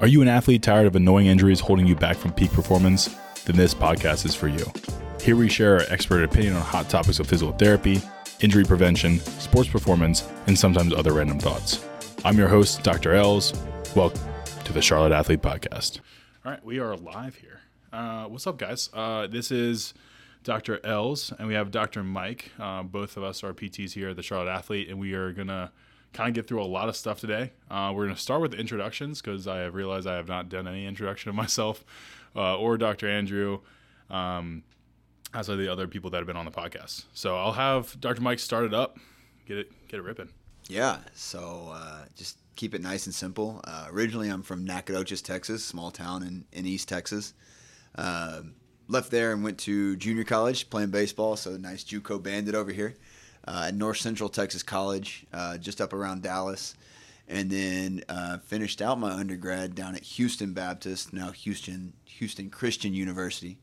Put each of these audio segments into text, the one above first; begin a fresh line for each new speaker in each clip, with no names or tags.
Are you an athlete tired of annoying injuries holding you back from peak performance? Then this podcast is for you. Here we share our expert opinion on hot topics of physical therapy, injury prevention, sports performance, and sometimes other random thoughts. I'm your host, Dr. Els. Welcome to the Charlotte Athlete Podcast. All right, we are live here. Uh, what's up, guys? Uh, this is Dr. Els, and we have Dr. Mike. Uh, both of us are PTs here at the Charlotte Athlete, and we are going to kind of get through a lot of stuff today. Uh, we're going to start with introductions because I have realized I have not done any introduction of myself uh, or Dr. Andrew, um, as are the other people that have been on the podcast. So I'll have Dr. Mike start it up, get it get it ripping.
Yeah, so uh, just keep it nice and simple. Uh, originally, I'm from Nacogdoches, Texas, small town in, in East Texas. Um, left there and went to junior college playing baseball, so nice JUCO bandit over here uh, at North Central Texas College, uh, just up around Dallas, and then uh, finished out my undergrad down at Houston Baptist, now Houston Houston Christian University.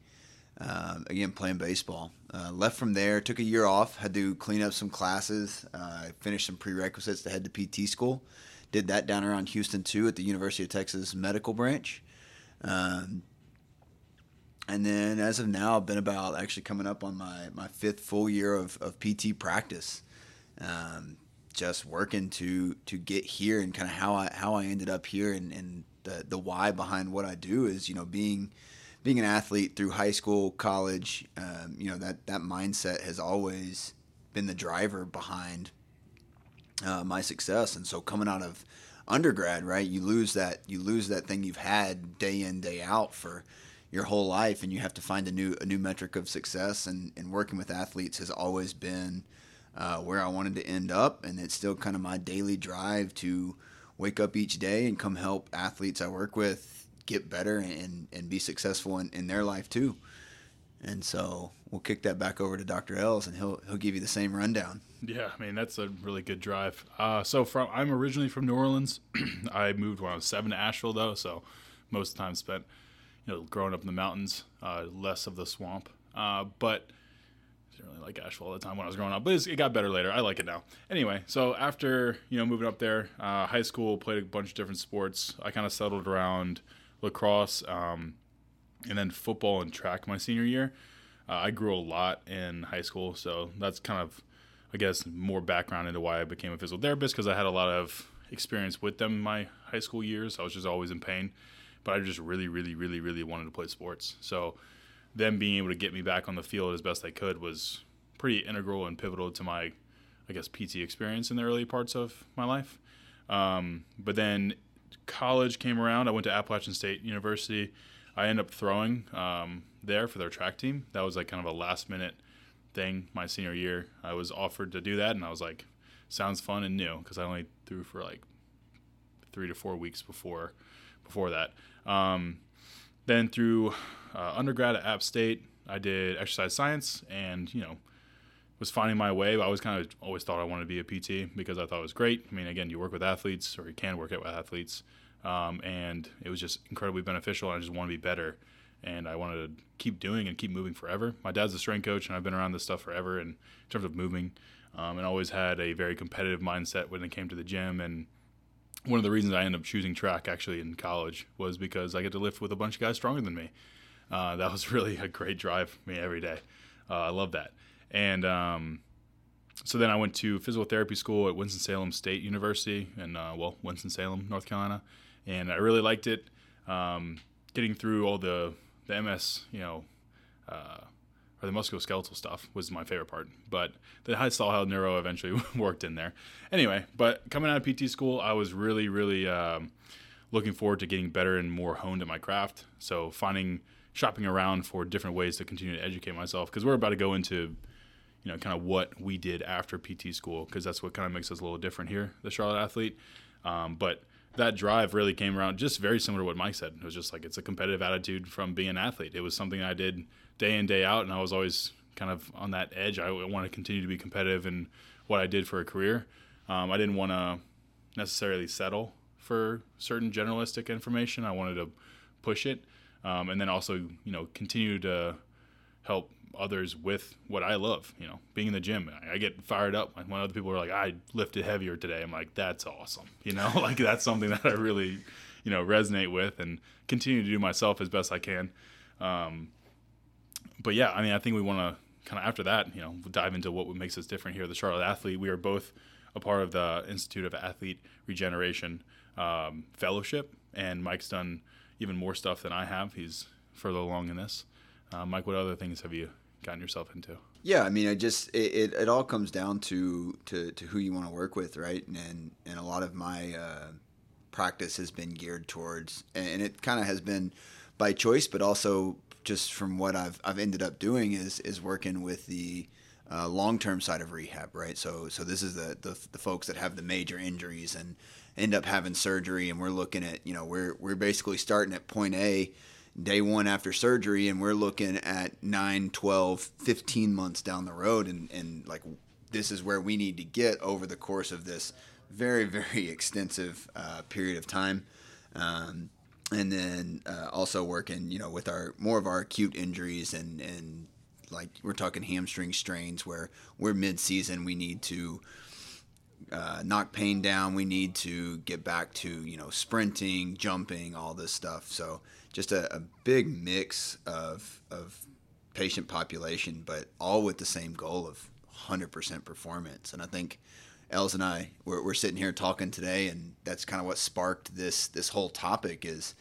Um, again, playing baseball. Uh, left from there, took a year off, had to clean up some classes, uh, finished some prerequisites to head to PT school. Did that down around Houston too at the University of Texas Medical Branch. Um, and then as of now, I've been about actually coming up on my, my fifth full year of, of PT practice. Um, just working to to get here and kind of how I how I ended up here and, and the the why behind what I do is you know being being an athlete through high school, college, um, you know that that mindset has always been the driver behind uh, my success. And so coming out of undergrad, right, you lose that you lose that thing you've had day in day out for your whole life and you have to find a new a new metric of success and, and working with athletes has always been uh, where I wanted to end up and it's still kind of my daily drive to wake up each day and come help athletes I work with get better and, and be successful in, in their life too. And so we'll kick that back over to Dr. Els and he'll he'll give you the same rundown.
Yeah, I mean that's a really good drive. Uh, so from I'm originally from New Orleans. I moved when I was seven to Asheville though, so most of the time spent you know, growing up in the mountains, uh, less of the swamp. Uh, but I didn't really like Asheville all the time when I was growing up, but it got better later. I like it now. Anyway, so after you know moving up there, uh, high school played a bunch of different sports. I kind of settled around lacrosse, um, and then football and track my senior year. Uh, I grew a lot in high school, so that's kind of, I guess, more background into why I became a physical therapist because I had a lot of experience with them my high school years. I was just always in pain but I just really, really, really, really wanted to play sports. So them being able to get me back on the field as best I could was pretty integral and pivotal to my, I guess, PT experience in the early parts of my life. Um, but then college came around. I went to Appalachian State University. I ended up throwing um, there for their track team. That was like kind of a last minute thing my senior year. I was offered to do that, and I was like, sounds fun and new because I only threw for like three to four weeks before before that. Um, then through uh, undergrad at App State, I did exercise science and, you know, was finding my way. But I always kind of always thought I wanted to be a PT because I thought it was great. I mean, again, you work with athletes or you can work with athletes. Um, and it was just incredibly beneficial. I just want to be better. And I wanted to keep doing and keep moving forever. My dad's a strength coach, and I've been around this stuff forever. In terms of moving, um, and always had a very competitive mindset when it came to the gym and one of the reasons I ended up choosing track actually in college was because I get to lift with a bunch of guys stronger than me. Uh, that was really a great drive for me every day. Uh, I love that. And um, so then I went to physical therapy school at Winston-Salem State University in, uh, well, Winston-Salem, North Carolina. And I really liked it. Um, getting through all the, the MS, you know, uh, or the musculoskeletal stuff was my favorite part. But the I saw how neuro eventually worked in there. Anyway, but coming out of PT school, I was really, really um, looking forward to getting better and more honed at my craft. So finding, shopping around for different ways to continue to educate myself because we're about to go into, you know, kind of what we did after PT school because that's what kind of makes us a little different here, the Charlotte Athlete. Um, but that drive really came around just very similar to what Mike said. It was just like it's a competitive attitude from being an athlete. It was something I did day in day out, and I was always kind of on that edge. I want to continue to be competitive in what I did for a career. Um, I didn't want to necessarily settle for certain generalistic information. I wanted to push it, um, and then also you know continue to help others with what I love. You know, being in the gym, I get fired up. When other people are like, "I lifted heavier today," I'm like, "That's awesome." You know, like that's something that I really you know resonate with and continue to do myself as best I can. Um, but yeah, I mean, I think we want to kind of after that, you know, dive into what makes us different here. The Charlotte Athlete, we are both a part of the Institute of Athlete Regeneration um, Fellowship, and Mike's done even more stuff than I have. He's further along in this. Uh, Mike, what other things have you gotten yourself into?
Yeah, I mean, it just it, it, it all comes down to, to, to who you want to work with, right? And and a lot of my uh, practice has been geared towards, and it kind of has been by choice, but also just from what I've I've ended up doing is is working with the uh, long term side of rehab, right? So so this is the, the the folks that have the major injuries and end up having surgery, and we're looking at you know we're we're basically starting at point A day one after surgery and we're looking at 9 12 15 months down the road and, and like this is where we need to get over the course of this very very extensive uh, period of time um, and then uh, also working you know with our more of our acute injuries and and like we're talking hamstring strains where we're mid-season we need to uh, knock pain down. We need to get back to you know sprinting jumping all this stuff. So just a, a big mix of of patient population but all with the same goal of 100% performance. And i think Els and I we're, we're sitting here talking today, and that's kind of what sparked this this whole topic is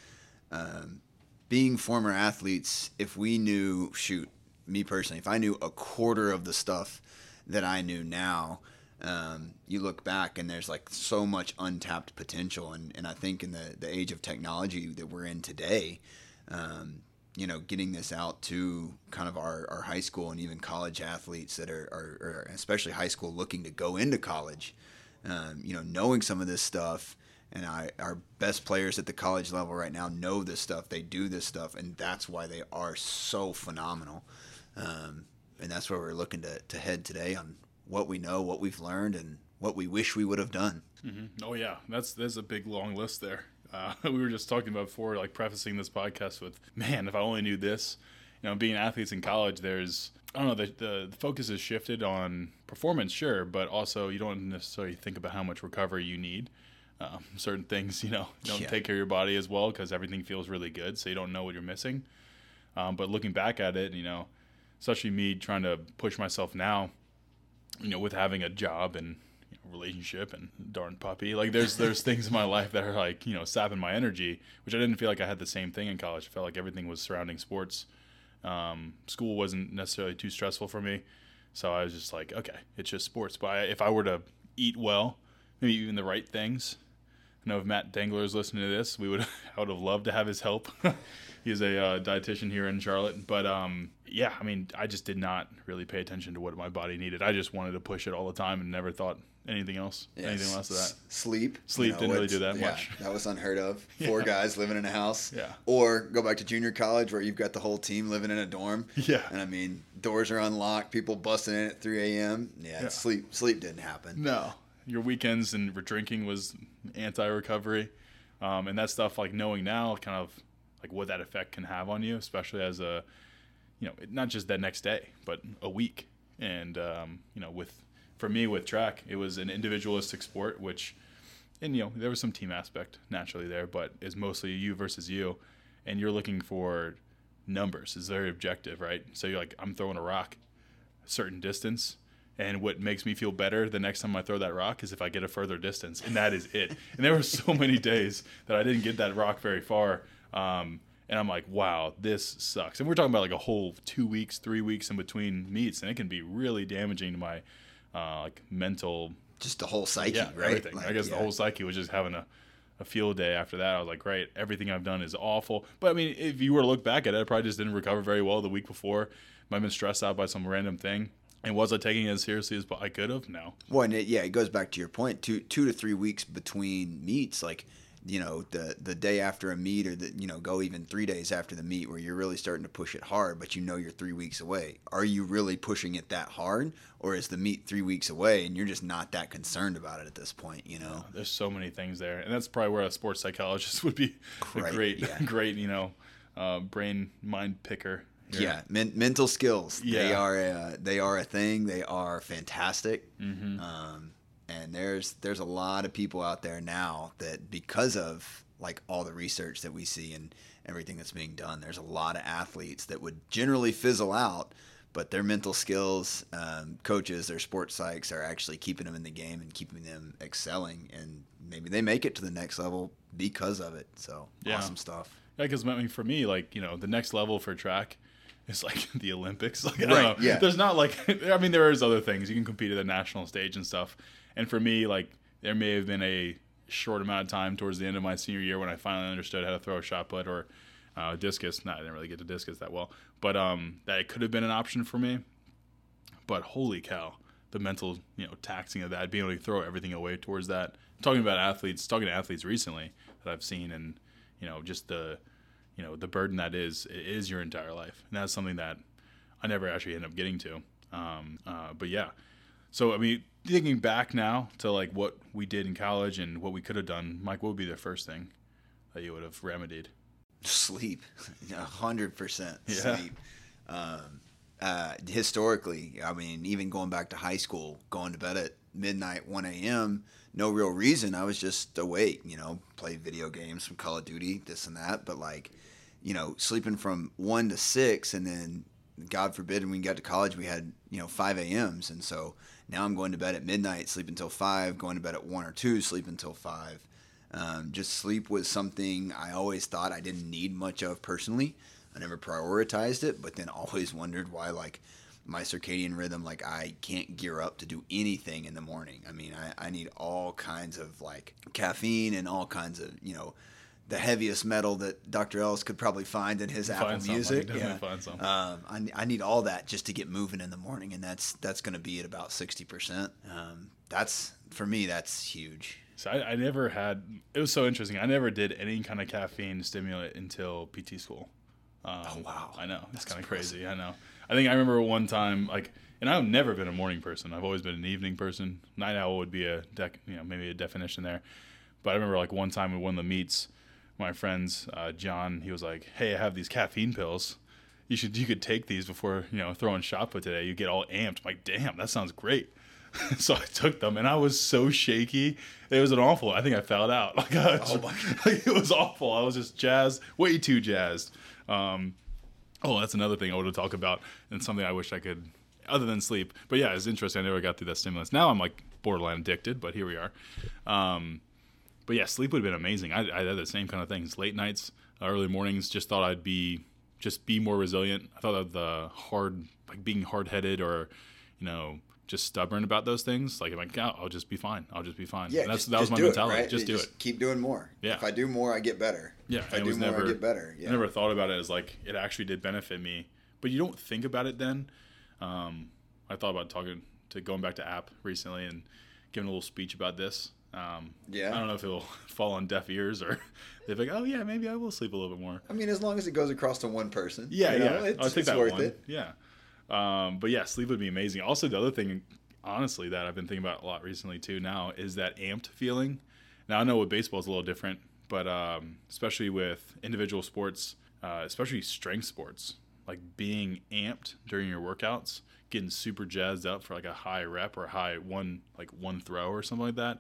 um, being former athletes. If we knew, shoot, me personally, if I knew a quarter of the stuff that I knew now, um, you look back and there's like so much untapped potential, and, and I think in the the age of technology that we're in today. Um, you know, getting this out to kind of our, our high school and even college athletes that are, are, are especially high school looking to go into college, um, you know, knowing some of this stuff. And I, our best players at the college level right now know this stuff. They do this stuff, and that's why they are so phenomenal. Um, and that's where we're looking to, to head today on what we know, what we've learned, and what we wish we would have done.
Mm-hmm. Oh yeah, that's there's a big long list there. Uh, we were just talking about before, like prefacing this podcast with, man, if I only knew this. You know, being athletes in college, there's I don't know the, the, the focus is shifted on performance, sure, but also you don't necessarily think about how much recovery you need. Um, certain things, you know, don't yeah. take care of your body as well because everything feels really good, so you don't know what you're missing. Um, but looking back at it, you know, especially me trying to push myself now, you know, with having a job and relationship and darn puppy. Like there's there's things in my life that are like you know sapping my energy, which I didn't feel like I had the same thing in college. I felt like everything was surrounding sports. Um, school wasn't necessarily too stressful for me, so I was just like, okay, it's just sports. But I, if I were to eat well, maybe even the right things. I know if Matt Dangler is listening to this, we would I would have loved to have his help. He's a uh, dietitian here in Charlotte, but um, yeah, I mean, I just did not really pay attention to what my body needed. I just wanted to push it all the time and never thought anything else, yes. anything less of that.
Sleep.
Sleep you know, didn't really do that yeah, much.
That was unheard of. Four yeah. guys living in a house.
Yeah.
Or go back to junior college where you've got the whole team living in a dorm.
Yeah.
And I mean, doors are unlocked, people busting in at 3 a.m. Yeah, yeah. sleep sleep didn't happen.
No. Your weekends and drinking was anti-recovery, um, and that stuff. Like knowing now, kind of like what that effect can have on you, especially as a, you know, not just that next day, but a week, and um, you know, with for me with track, it was an individualistic sport, which, and you know, there was some team aspect naturally there, but is mostly you versus you, and you're looking for numbers. It's very objective, right? So you're like, I'm throwing a rock, a certain distance, and what makes me feel better the next time I throw that rock is if I get a further distance, and that is it. and there were so many days that I didn't get that rock very far. Um, and I'm like, wow, this sucks. And we're talking about like a whole two weeks, three weeks in between meets, and it can be really damaging to my uh, like mental,
just the whole psyche,
yeah,
right?
Everything. Like, I guess yeah. the whole psyche was just having a, a field day after that. I was like, great, everything I've done is awful. But I mean, if you were to look back at it, I probably just didn't recover very well the week before. Might have been stressed out by some random thing. And was I taking it as seriously as I could have? No.
Well, and it, yeah, it goes back to your point. Two two to three weeks between meets, like you know the the day after a meet or the you know go even three days after the meet where you're really starting to push it hard but you know you're three weeks away are you really pushing it that hard or is the meet three weeks away and you're just not that concerned about it at this point you know
there's so many things there and that's probably where a sports psychologist would be great, a great yeah. great you know uh, brain mind picker
here. yeah men- mental skills yeah. they are a, they are a thing they are fantastic
mm-hmm.
um, and there's there's a lot of people out there now that because of like all the research that we see and everything that's being done. There's a lot of athletes that would generally fizzle out, but their mental skills, um, coaches, their sports psychs are actually keeping them in the game and keeping them excelling. And maybe they make it to the next level because of it. So
Yeah.
awesome stuff.
Yeah, because I mean, for me, like you know, the next level for track is like the Olympics. Like, I don't
Right,
know.
yeah.
There's not like I mean, there is other things you can compete at the national stage and stuff. And for me, like there may have been a short amount of time towards the end of my senior year when I finally understood how to throw a shot put or uh, discus. No, I didn't really get to discus that well, but um, that it could have been an option for me. But holy cow, the mental you know taxing of that, being able to throw everything away towards that. Talking about athletes, talking to athletes recently that I've seen, and you know just the you know the burden that is it is your entire life, and that's something that I never actually end up getting to. Um, uh, but yeah, so I mean, thinking back now to like what we did in college and what we could have done, Mike, what would be the first thing that you would have remedied?
Sleep, a hundred percent sleep. Um, uh, historically, I mean, even going back to high school, going to bed at midnight, one a.m. No real reason. I was just awake. You know, play video games, some Call of Duty, this and that. But like, you know, sleeping from one to six, and then God forbid, when we got to college, we had you know five a.m.s, and so now I'm going to bed at midnight, sleep until five, going to bed at one or two, sleep until five. Um, just sleep was something I always thought I didn't need much of personally. I never prioritized it, but then always wondered why, like, my circadian rhythm, like, I can't gear up to do anything in the morning. I mean, I, I need all kinds of, like, caffeine and all kinds of, you know, the heaviest metal that Dr. Ellis could probably find in his
Find
Apple
something,
Music.
definitely find something.
Um, I, I need all that just to get moving in the morning, and that's that's going to be at about sixty percent. Um, that's for me. That's huge.
So I, I never had. It was so interesting. I never did any kind of caffeine stimulant until PT school. Um,
Oh, wow.
I know it's kind of crazy. I know. I think I remember one time like, and I've never been a morning person. I've always been an evening person. Night owl would be a dec, you know, maybe a definition there. But I remember like one time at one of the meets, my friends, uh, John, he was like, "Hey, I have these caffeine pills. You should you could take these before you know throwing shot put today. You get all amped." I'm like, "Damn, that sounds great." so I took them, and I was so shaky. It was an awful. I think I fouled out. Like, was-
Oh my
like, it was awful. I was just jazzed, way too jazzed. Um, oh, that's another thing I want to talk about, and something I wish I could, other than sleep. But yeah, it's interesting. I never got through that stimulus. Now I'm like borderline addicted, but here we are. Um, but yeah, sleep would have been amazing. I, I had the same kind of things. Late nights, early mornings. Just thought I'd be just be more resilient. I thought that the hard, like being hard headed or, you know, just stubborn about those things. Like I'm like, oh, I'll just be fine. I'll just be fine. And that's
just-
that was my
do it,
mentality.
right?
Just do it.
Keep doing more.
Yeah.
If I do more, I get better.
Yeah,
If I do more,
never-
I get better. Yeah.
I never thought about it as like it actually did benefit me, but you don't think about it then. Um, I thought about talking to going back to app recently and giving a little speech about this. Um,
Yeah.
I don't know if it'll fall on deaf ears or they're like, oh yeah, maybe I will sleep a little bit more.
I mean, as long as it goes across to one person.
Yeah,
you know,
yeah,
It's, it's
that
worth
one.
it.
Yeah, um, but yeah, sleep would be amazing. Also, the other thing, honestly, that I've been thinking about a lot recently too now is that amped feeling. Now I know with baseball is a little different, but um, especially with individual sports, uh, especially strength sports, like being amped during your workouts, getting super jazzed up for like a high rep or high one like one throw or something like that,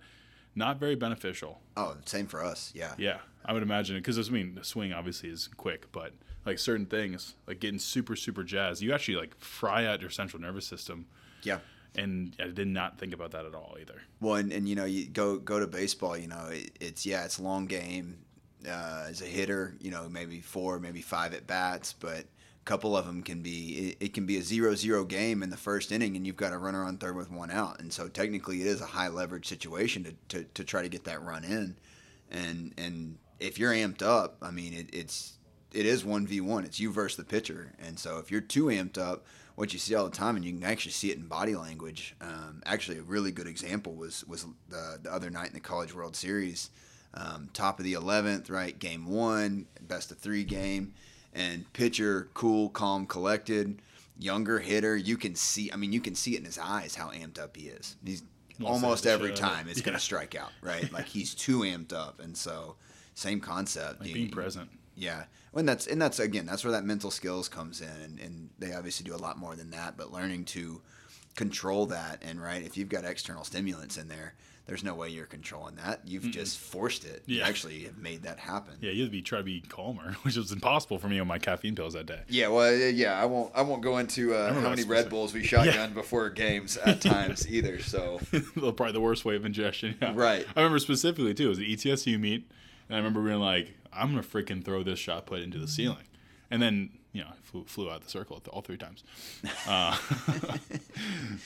not very beneficial.
Oh, same for us. Yeah.
Yeah, I would imagine because I mean the swing obviously is quick, but like certain things like getting super super jazzed, you actually like fry out your central nervous system.
Yeah.
And I did not think about that at all either.
Well, and, and you know, you go go to baseball. You know, it, it's yeah, it's a long game. Uh, as a hitter, you know, maybe four, maybe five at bats, but couple of them can be. It, can be a zero-zero game in the first inning, and you've got a runner on third with one out, and so technically, it is a high leverage situation to, to, to try to get that run in, and and if you're amped up, I mean, it, it's it is one v one. It's you versus the pitcher, and so if you're too amped up, what you see all the time, and you can actually see it in body language. Um, actually, a really good example was was the, the other night in the College World Series, um, top of the eleventh, right, game one, best of three game, and pitcher cool, calm, collected, younger hitter. You can see, I mean, you can see it in his eyes how amped up he is. He's almost every
shit out of it.
time it's going to strike out, right? like he's too amped up, and so same concept.
Like
You-
being present.
yeah, and that's and that's again that's where that mental skills comes in, and, and they obviously do a lot more than that. But learning to control that. And right, if you've got external stimulants in there, there's no way you're controlling that. You've Mm-mm. just forced it. Yeah. You actually have made that happen.
Yeah, you to be try to be calmer, which was impossible for me on my caffeine pills that day.
Yeah, well, yeah, I won't. I won't go into uh, how many Red Bulls we shotgunned yeah. before games at times either. So
probably the worst way of ingestion. Yeah.
Right.
I remember specifically too. It was the ETSU meet, and I remember being like, "I'm gonna freaking throw this shot put into the ceiling," and then you know, flew, flew out the circle all three times. Uh,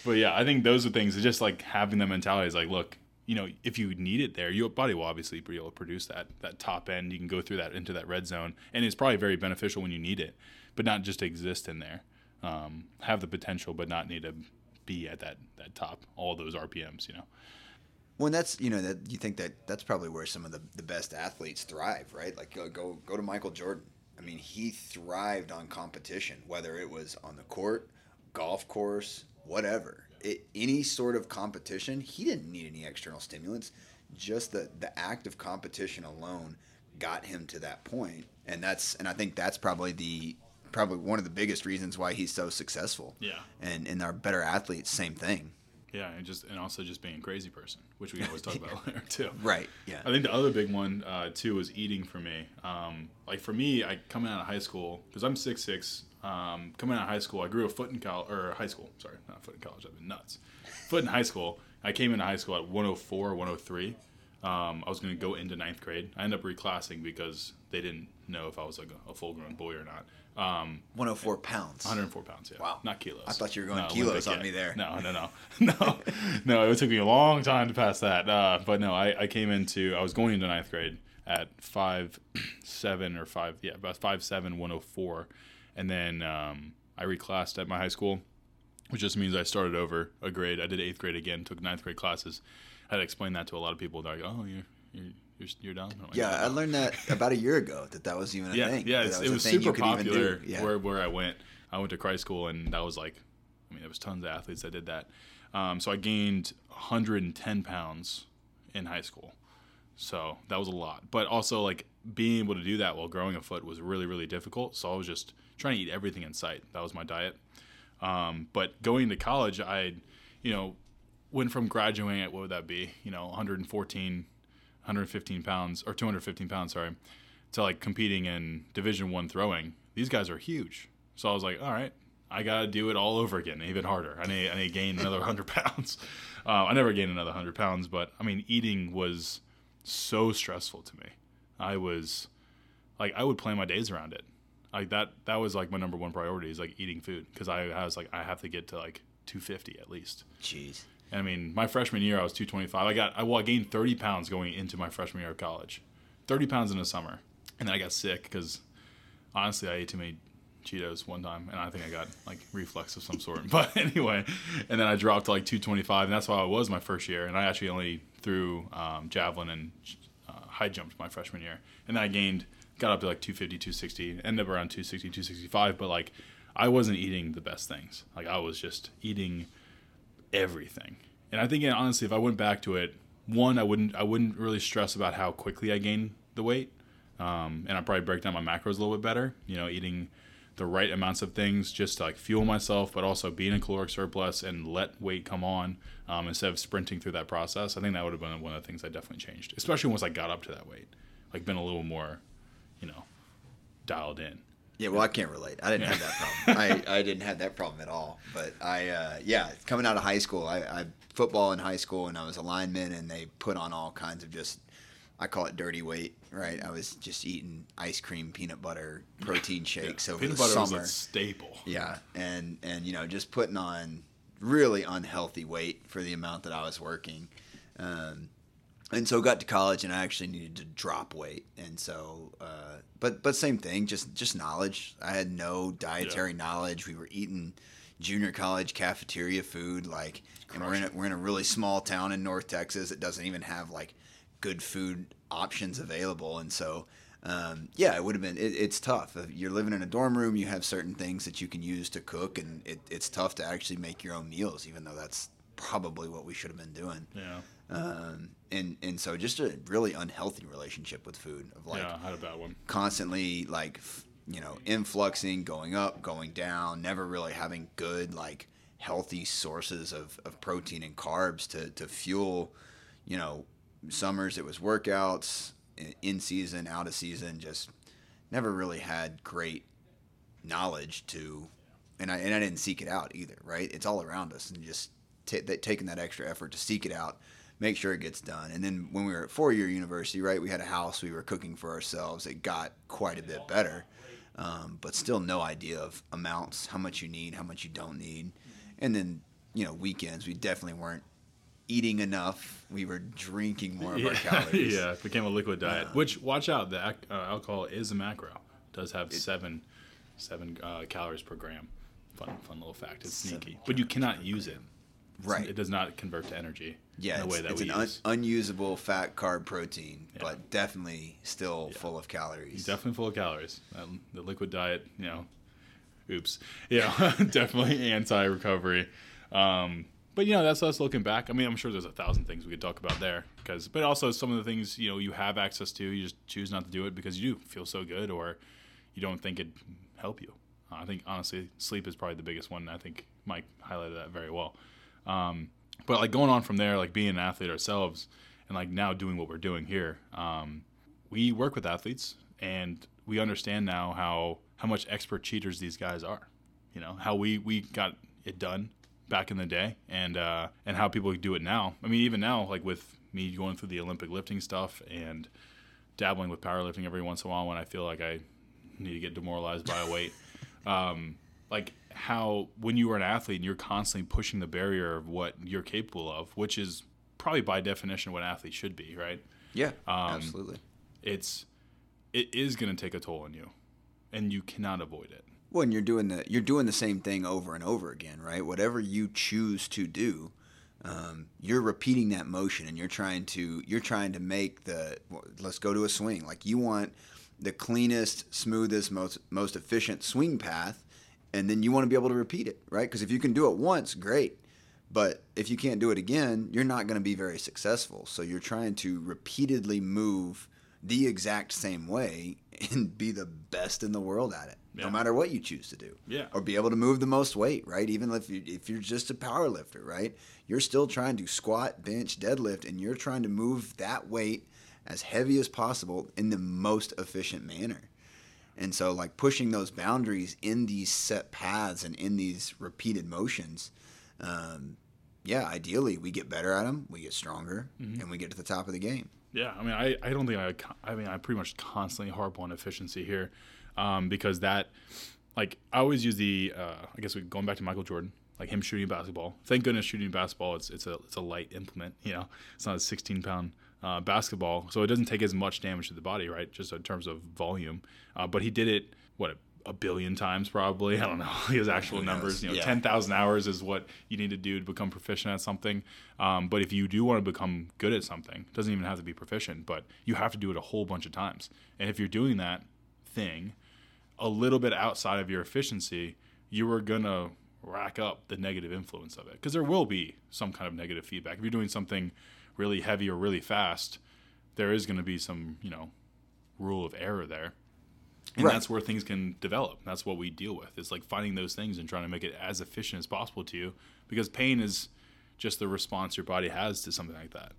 but yeah, I think those are things. Just like having the mentality is like, look, you know, if you need it there, your body will obviously be able to produce that that top end. You can go through that into that red zone, and it's probably very beneficial when you need it, but not just exist in there. Um, have the potential, but not need to be at that that top all those RPMs. You know.
Well, that's you know that you think that that's probably where some of the, the best athletes thrive, right? Like go go, go to Michael Jordan. I mean, he thrived on competition, whether it was on the court, golf course, whatever it, any sort of competition, he didn't need any external stimulants. Just the the act of competition alone got him to that point, and that's and I think that's probably the probably one of the biggest reasons why he's so successful.
Yeah,
and and our better athletes, same thing.
Yeah, and just and also just being a crazy person, which we always talk yeah. about later too.
Right. Yeah.
I think the other big one uh, too was eating for me. Um, like for me, I coming out of high school because I'm six six. Um, coming out of high school, I grew a foot in college or high school. Sorry, not foot in college. I've been nuts. Foot in high school. I came into high school at 104, 103. Um, I was going to go into ninth grade. I ended up reclassing because they didn't know if I was like a, a full grown boy or not. Um,
104 pounds.
104 pounds. Yeah.
Wow.
Not kilos.
I thought you were going no, kilos on me there.
No, no, no, no, no. It took me a long time to pass that. Uh, but no, I, I came into. I was going into ninth grade at five seven or five. Yeah, about five seven, 104, and then um, I reclassed at my high school, which just means I started over a grade. I did eighth grade again, took ninth grade classes. I had to explain that to a lot of people. They're like, "Oh, you're you're you're, you're done.
Like, yeah, I learned that about a year ago that that was even a
yeah,
thing.
Yeah, was it was super popular yeah. where where I went. I went to Christ School, and that was like, I mean, there was tons of athletes that did that. Um, so I gained 110 pounds in high school. So that was a lot. But also like being able to do that while growing a foot was really really difficult. So I was just trying to eat everything in sight. That was my diet. Um, but going to college, I, you know, went from graduating at what would that be? You know, 114 115 pounds or 215 pounds, sorry, to like competing in Division One throwing. These guys are huge. So I was like, all right, I got to do it all over again, even harder. I need, I need to gain another 100 pounds. Uh, I never gained another 100 pounds, but I mean, eating was so stressful to me. I was like, I would plan my days around it. Like that, that was like my number one priority is like eating food because I, I was like, I have to get to like 250 at least.
Jeez.
I mean, my freshman year, I was 225. I got, I, well, I gained 30 pounds going into my freshman year of college, 30 pounds in the summer, and then I got sick because honestly, I ate too many Cheetos one time, and I think I got like reflux of some sort. But anyway, and then I dropped to like 225, and that's why I was my first year. And I actually only threw um, javelin and uh, high jumped my freshman year, and then I gained, got up to like 250, 260, ended up around 260, 265. But like, I wasn't eating the best things. Like I was just eating everything. And I think honestly, if I went back to it, one, I wouldn't I wouldn't really stress about how quickly I gained the weight, um, and I'd probably break down my macros a little bit better. You know, eating the right amounts of things just to like fuel myself, but also be in a caloric surplus and let weight come on um, instead of sprinting through that process. I think that would have been one of the things I definitely changed, especially once I got up to that weight, like been a little more, you know, dialed in.
Yeah, well, I can't relate. I didn't have that problem. I, I didn't have that problem at all. But I, uh, yeah, coming out of high school, I, I football in high school, and I was a lineman, and they put on all kinds of just, I call it dirty weight, right? I was just eating ice cream, peanut butter, protein shakes yeah. over peanut the butter summer. Was
a staple.
Yeah, and and you know just putting on really unhealthy weight for the amount that I was working. Um, and so got to college and I actually needed to drop weight, and so uh, but but same thing, just just knowledge. I had no dietary yeah. knowledge. We were eating junior college cafeteria food, like, and we're in a, we're in a really small town in North Texas. It doesn't even have like good food options available, and so. Um, yeah, it would have been. It, it's tough. If you're living in a dorm room, you have certain things that you can use to cook, and it, it's tough to actually make your own meals, even though that's probably what we should have been doing.
Yeah.
Um, and and so just a really unhealthy relationship with food of like
yeah, I had a bad one.
Constantly like you know influxing, going up, going down, never really having good like healthy sources of, of protein and carbs to, to fuel, you know, summers it was workouts, in season, out of season, just never really had great knowledge to, and I, and I didn't seek it out either, right? It's all around us and just t- taking that extra effort to seek it out, make sure it gets done. And then when we were at four year university, right, we had a house, we were cooking for ourselves. It got quite a bit better, um, but still no idea of amounts, how much you need, how much you don't need. And then, you know, weekends, we definitely weren't eating enough. We were drinking more of
yeah.
our calories.
yeah, it became a liquid diet. Uh, which, watch out, the uh, alcohol is a macro. It does have it, seven seven uh, calories per gram. Fun, fun little fact. It's sneaky, but you cannot use it.
Right.
It does not convert to energy.
Yeah, it's,
that
it's
we
an. Un- unusable fat carb protein,
Yeah.
but definitely still
Yeah.
full of calories.
Definitely full of calories. Um, the liquid diet, you know, oops. Yeah, definitely anti recovery. Um, but you know, that's us looking back. I mean, I'm sure there's a thousand things we could talk about there, because but also some of the things you know you have access to, you just choose not to do it because you do feel so good, or you don't think it'd help you. I think honestly, sleep is probably the biggest one. I think Mike highlighted that very well. Um, but like going on from there, like being an athlete ourselves, and like now doing what we're doing here, um, we work with athletes, and we understand now how how much expert cheaters these guys are. You know how we we got it done back in the day, and uh, and how people do it now. I mean, even now, like with me going through the Olympic lifting stuff and dabbling with powerlifting every once in a while when I feel like I need to get demoralized by a weight. um, like how when you are an athlete and you're constantly pushing the barrier of what you're capable of, which is probably by definition what an athlete should be, right?
Yeah,
Um,
absolutely.
It's it is going to take a toll on you, and you cannot avoid it.
Well, and you're doing the you're doing the same thing over and over again, right? Whatever you choose to do, um, you're repeating that motion, and you're trying to you're trying to make the well, let's go to a swing. Like you want the cleanest, smoothest, most most efficient swing path, and then you want to be able to repeat it, right? Because if you can do it once, great. But if you can't do it again, you're not going to be very successful. So you're trying to repeatedly move the exact same way and be the best in the world at it,
Yeah.
no matter what you choose to do.
Yeah.
Or be able to move the most weight, right? Even if you, if you're just a power lifter, right? You're still trying to squat, bench, deadlift, and you're trying to move that weight as heavy as possible in the most efficient manner. And so, like pushing those boundaries in these set paths and in these repeated motions, um, yeah, ideally we get better at them, we get stronger, and we get to the top of the game.
Yeah, I mean, I, I don't think I, I mean, I pretty much constantly harp on efficiency here, um, because that, like, I always use the, uh, I guess we going back to Michael Jordan, like him shooting basketball. Thank goodness shooting basketball, it's it's a it's a light implement, you know, it's not a 16 pound uh, basketball, so it doesn't take as much damage to the body, right? Just in terms of volume. Uh, but he did it what a billion times probably. I don't know his actual numbers. You know,
Yeah.
ten thousand hours is what you need to do to become proficient at something. Um, but if you do want to become good at something, it doesn't even have to be proficient, but you have to do it a whole bunch of times. And if you're doing that thing a little bit outside of your efficiency, you are gonna rack up the negative influence of it because there will be some kind of negative feedback. If you're doing something really heavy or really fast, there is going to be some you know rule of error there. And
Right.
that's where things can develop. That's what we deal with. It's like finding those things and trying to make it as efficient as possible to you because pain is just the response your body has to something like that.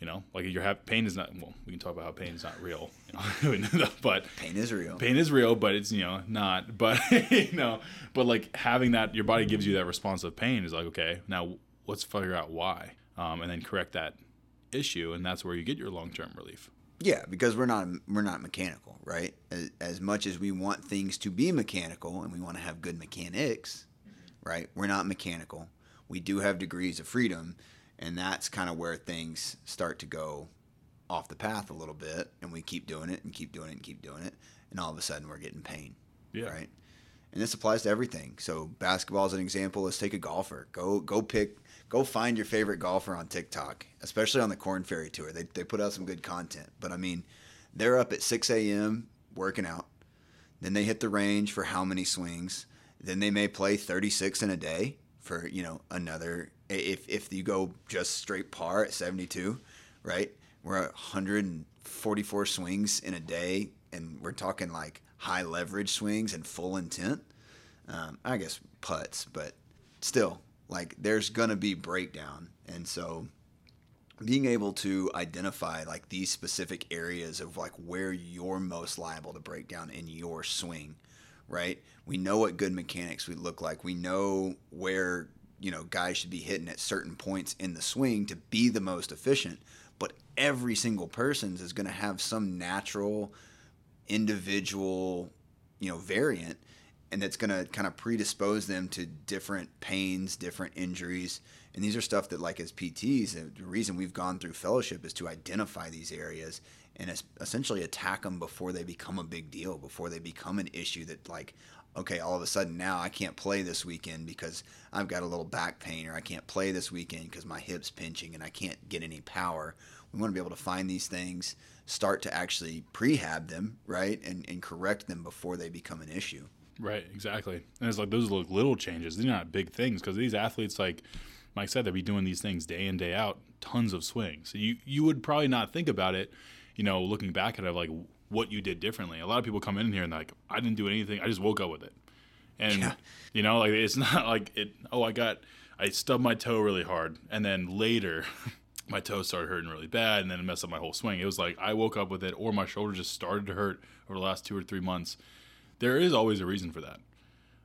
You know, like your have pain is not. Well, we can talk about how pain is not real, you know, but
Pain is real.
pain is real, but it's you know not. But you know, but like having that, your body gives you that response of pain is like okay, now let's figure out why, um, and then correct that issue, and that's where you get your long term relief.
Yeah, because we're not we're not mechanical, right? As, as much as we want things to be mechanical and we want to have good mechanics, right? We're not mechanical. We do have degrees of freedom, and that's kind of where things start to go off the path a little bit, and we keep doing it and keep doing it and keep doing it, and all of a sudden we're getting pain,
Yeah.
right? And this applies to everything. So basketball is an example. Let's take a golfer. Go go pick go find your favorite golfer on TikTok, especially on the Korn Ferry Tour. They they put out some good content. But I mean, they're up at six a.m. working out. Then they hit the range for how many swings. Then they may play thirty six in a day for you know another. If if you go just straight par at seventy two, right? We're at hundred and forty four swings in a day, and we're talking like high leverage swings and full intent. Um, I guess putts, but still, Like there's gonna be breakdown, and so being able to identify like these specific areas of like where you're most liable to break down in your swing, right? We know what good mechanics would look like. We know where you know guys should be hitting at certain points in the swing to be the most efficient. But every single person's is going to have some natural, individual, you know, variant, and that's going to kind of predispose them to different pains, different injuries. And these are stuff that, like as PTs, uh, the reason we've gone through fellowship is to identify these areas and essentially attack them before they become a big deal, before they become an issue that, like, okay, all of a sudden now I can't play this weekend because I've got a little back pain, or I can't play this weekend because my hip's pinching and I can't get any power. We want to be able to find these things, start to actually prehab them, right, and, and correct them before they become an issue.
Right, exactly. And it's like those are little changes. They're not big things because these athletes, like Mike said, they'll be doing these things day in day out, tons of swings. So you you would probably not think about it, you know, looking back at it, like what you did differently. A lot of people come in here and like, I didn't do anything. I just woke up with it. And yeah. you know, like it's not like it. Oh, I got I stubbed my toe really hard, and then later. my toe started hurting really bad and then it messed up my whole swing. It was like I woke up with it or my shoulder just started to hurt over the last two or three months. There is always a reason for that.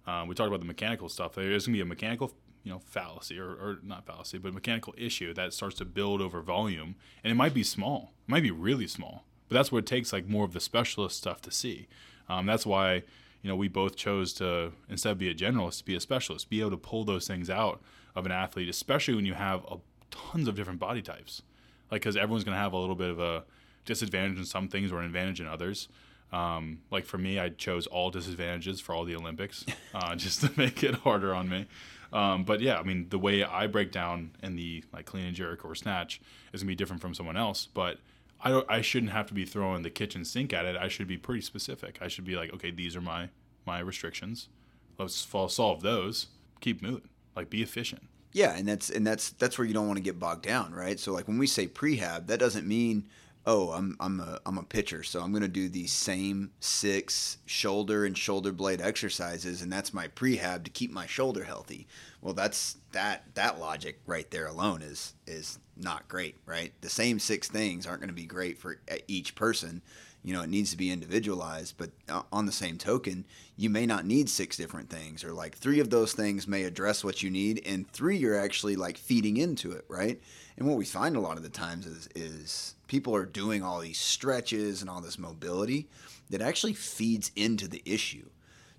Um, we talked about the mechanical stuff. There is going to be a mechanical, you know, fallacy or, or not fallacy, but mechanical issue that starts to build over volume, and it might be small. It might be really small. But that's what it takes, like more of the specialist stuff to see. Um, that's why, you know, we both chose to instead of be a generalist, be a specialist, be able to pull those things out of an athlete, especially when you have a, tons of different body types. Like, because everyone's going to have a little bit of a disadvantage in some things or an advantage in others. Um, like for me, I chose all disadvantages for all the Olympics, uh, just to make it harder on me. Um, but yeah, I mean, the way I break down in the like clean and jerk or snatch is gonna be different from someone else. But I don't. I shouldn't have to be throwing the kitchen sink at it. I should be pretty specific. I should be like, okay, these are my my restrictions. Let's solve those. Keep moving. Like, be efficient.
Yeah, and that's and that's that's where you don't want to get bogged down, right? So like when we say prehab, that doesn't mean oh, I'm I'm a I'm a pitcher, so I'm to do these same six shoulder and shoulder blade exercises, and that's my prehab to keep my shoulder healthy. Well, that's that that logic right there alone is is not great, right? The same six things aren't to be great for each person. You know, it needs to be individualized, but uh, on the same token, you may not need six different things, or like three of those things may address what you need, and three you're actually like feeding into it, right? And what we find a lot of the times is is people are doing all these stretches and all this mobility that actually feeds into the issue.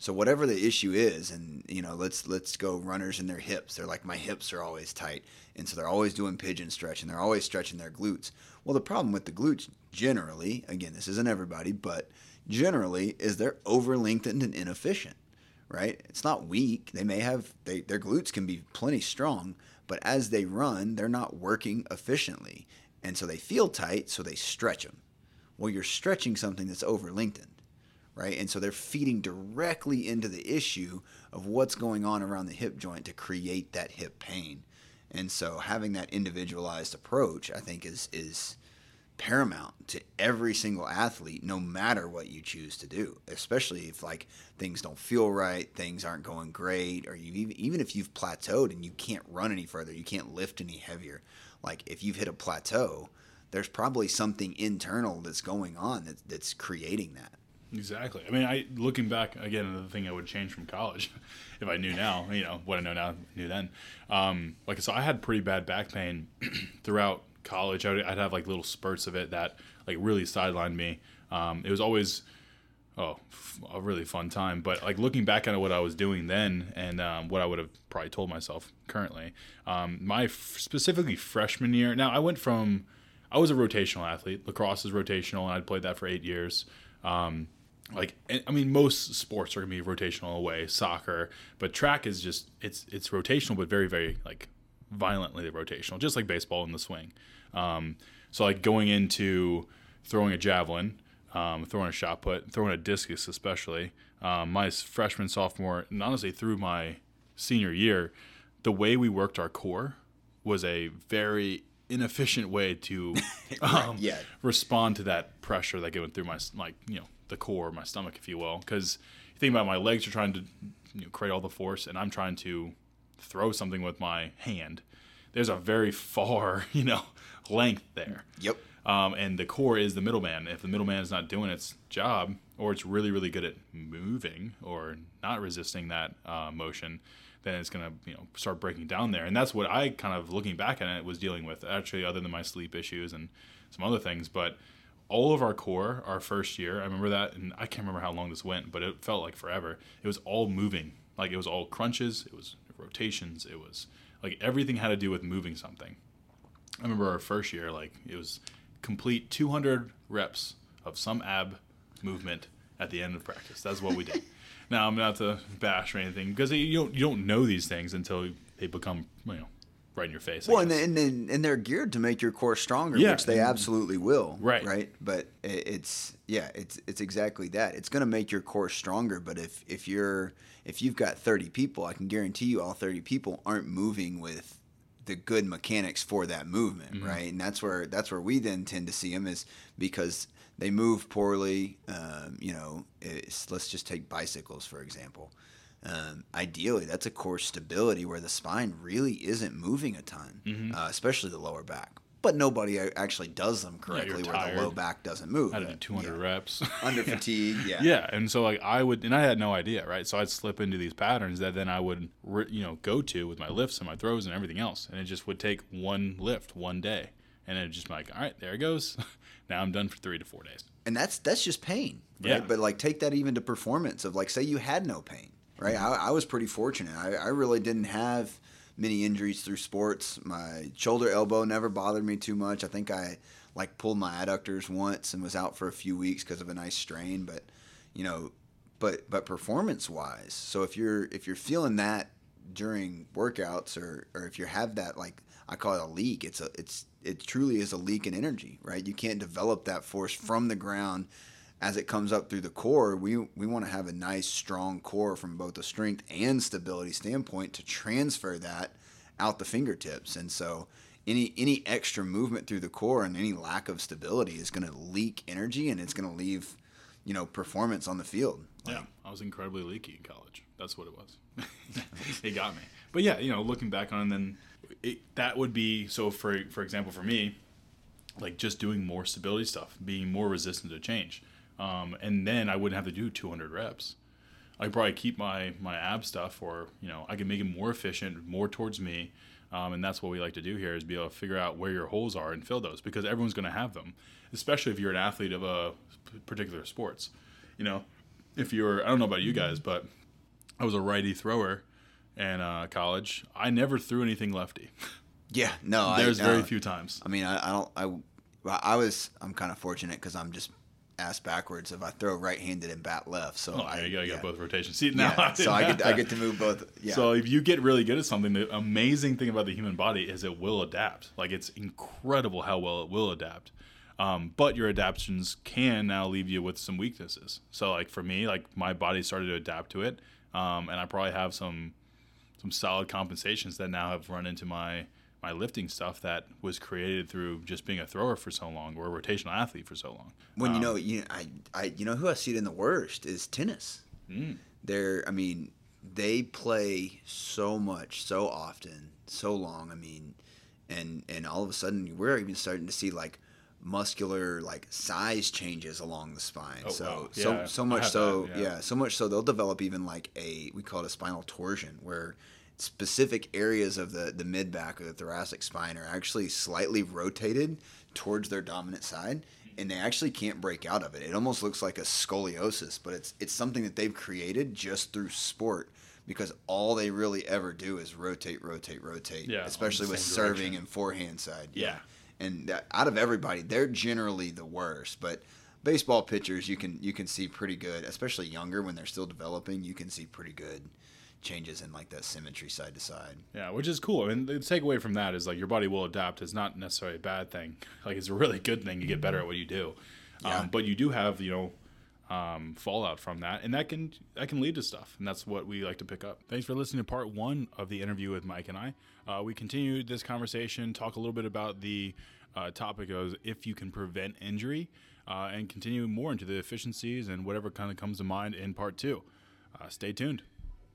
So whatever the issue is, and you know, let's let's go runners in their hips. They're like my hips are always tight, and so they're always doing pigeon stretch, and they're always stretching their glutes. Well, the problem with the glutes generally, again, this isn't everybody, but generally, is they're over lengthened and inefficient. Right? It's not weak. They may have they, their glutes can be plenty strong, but as they run, they're not working efficiently. And so they feel tight, so they stretch them. Well, you're stretching something that's over lengthened, right? And so they're feeding directly into the issue of what's going on around the hip joint to create that hip pain. And so having that individualized approach, I think, is is paramount to every single athlete, no matter what you choose to do. Especially if like things don't feel right, things aren't going great, or you even even if you've plateaued and you can't run any further, you can't lift any heavier like if you've hit a plateau, there's probably something internal that's going on that, that's creating that.
Exactly. I mean, I looking back again, another thing I would change from college, if I knew now, you know, what I know now, knew then. Um, like so, I had pretty bad back pain throughout college. I'd, I'd, have like little spurts of it that like really sidelined me. Um, it was always oh, a really fun time. But like looking back at what I was doing then and um, what I would have probably told myself currently, um, my f- specifically freshman year. Now I went from I was a rotational athlete. Lacrosse is rotational, and I'd played that for eight years. Um, like I mean, most sports are gonna be rotational away, soccer, but track is just it's it's rotational, but very very like violently rotational, just like baseball in the swing. Um, so like going into throwing a javelin um, throwing a shot put, throwing a discus especially. Um, my freshman, sophomore, and honestly through my senior year, the way we worked our core was a very inefficient way to um, yeah. respond to that pressure that going through my like you know the core, my stomach, if you will. Because you think about it, my legs are trying to you know, create all the force, and I'm trying to throw something with my hand, there's a very far, you know, length there.
Yep.
Um, and the core is the middleman. If the middleman is not doing its job, or it's really, really good at moving or not resisting that uh, motion, then it's gonna, you know, start breaking down there. And that's what I kind of looking back at it was dealing with. Actually, other than my sleep issues and some other things, but all of our core, our first year, I remember that, and I can't remember how long this went, but it felt like forever. It was all moving, like it was all crunches, it was rotations, it was like everything had to do with moving something. I remember our first year, like it was complete 200 reps of some ab movement at the end of practice. That's what we did. now I'm not to bash or anything because you don't you don't know these things until they become you know right in your face. I
Well, and,
guess.
and and and they're geared to make your core stronger,
Yeah.
which they absolutely will.
Right.
Right. But it's yeah, it's it's exactly that. It's going to make your core stronger. But if if you're if you've got thirty people, I can guarantee you all thirty people aren't moving with the good mechanics for that movement,
Mm-hmm.
right? And that's where that's where we then tend to see them is because they move poorly. Um, you know, it's, let's just take bicycles for example. Um, ideally, that's a core stability where the spine really isn't moving a ton,
Mm-hmm.
uh, especially the lower back. But nobody actually does them correctly
you're
where the low back doesn't move.
I do 200
Yeah.
reps.
Under fatigue, yeah.
yeah and so like i would and i had no idea right so i'd slip into these patterns that then i would you know go to with my lifts and my throws and everything else and it just would take one lift one day and it just be like all right there it goes now i'm done for three to four days
and that's that's just pain, right?
Yeah.
But like take that even to performance of like say you had no pain, right? I, I was pretty fortunate. I, I really didn't have many injuries through sports. My shoulder elbow never bothered me too much. I think I like pulled my adductors once and was out for a few weeks because of a nice strain, but you know, but but performance wise, so if you're if you're feeling that during workouts or or if you have that like I call it a leak, it's a it's it truly is a leak in energy, right? You can't develop that force from the ground as it comes up through the core. We we want to have a nice strong core from both a strength and stability standpoint to transfer that out the fingertips. And so any any extra movement through the core and any lack of stability is going to leak energy and it's going to leave you know performance on the field.
yeah i was incredibly leaky in college that's what it was it got me but yeah you know looking back on it, then it, that would be so for for example for me like just doing more stability stuff being more resistant to change um, and then i wouldn't have to do 200 reps I could probably keep my my ab stuff, or you know, I can make it more efficient, more towards me, um, and that's what we like to do here is be able to figure out where your holes are and fill those because everyone's going to have them, especially if you're an athlete of a particular sports. You know, if you're, I don't know about you guys, but I was a righty thrower in uh, college. I never threw anything lefty.
Yeah, no,
There's
I,
very
no.
few times.
I mean, I, I don't. I I was. I'm kind of fortunate because I'm just ass backwards. If I throw right-handed and bat left, so
Oh,
I
you go. You
yeah.
got both rotations. See now,
Yeah, so I get I get to move both. Yeah.
So if you get really good at something, the amazing thing about the human body is it will adapt. Like it's incredible how well it will adapt. Um, but your adaptations can now leave you with some weaknesses. So like for me, like my body started to adapt to it, um, and I probably have some some solid compensations that now have run into my my lifting stuff that was created through just being a thrower for so long or a rotational athlete for so long.
when you
Um,
know, you I, I you know who I see it in the worst is tennis.
Mm.
They're, I mean, they play so much, so often, so long. I mean, and and all of a sudden we're even starting to see like muscular like size changes along the spine.
Oh,
so
wow.
so
Yeah,
so
I
much so
that,
yeah.
yeah.
so much so they'll develop even like a we call it a spinal torsion where specific areas of the the mid back or the thoracic spine are actually slightly rotated towards their dominant side and they actually can't break out of it. It almost looks like a scoliosis, but it's it's something that they've created just through sport because all they really ever do is rotate, rotate, rotate.
Yeah,
especially with serving
direction.
and forehand side.
Yeah.
and that, out of everybody, they're generally the worst. But baseball pitchers, you can you can see pretty good, especially younger when they're still developing. You can see pretty good changes in like that symmetry side to side.
Yeah, which is cool. And the takeaway from that is like your body will adapt. It's not necessarily a bad thing. Like it's a really good thing. You get better at what you do.
Yeah.
Um, but you do have you know um, fallout from that, and that can that can lead to stuff, and that's what we like to pick up. Thanks for listening to part one of the interview with Mike and I. Uh, we continued this conversation, talk a little bit about the uh, topic of if you can prevent injury, uh, and continue more into the efficiencies and whatever kind of comes to mind in part two. Uh, stay tuned.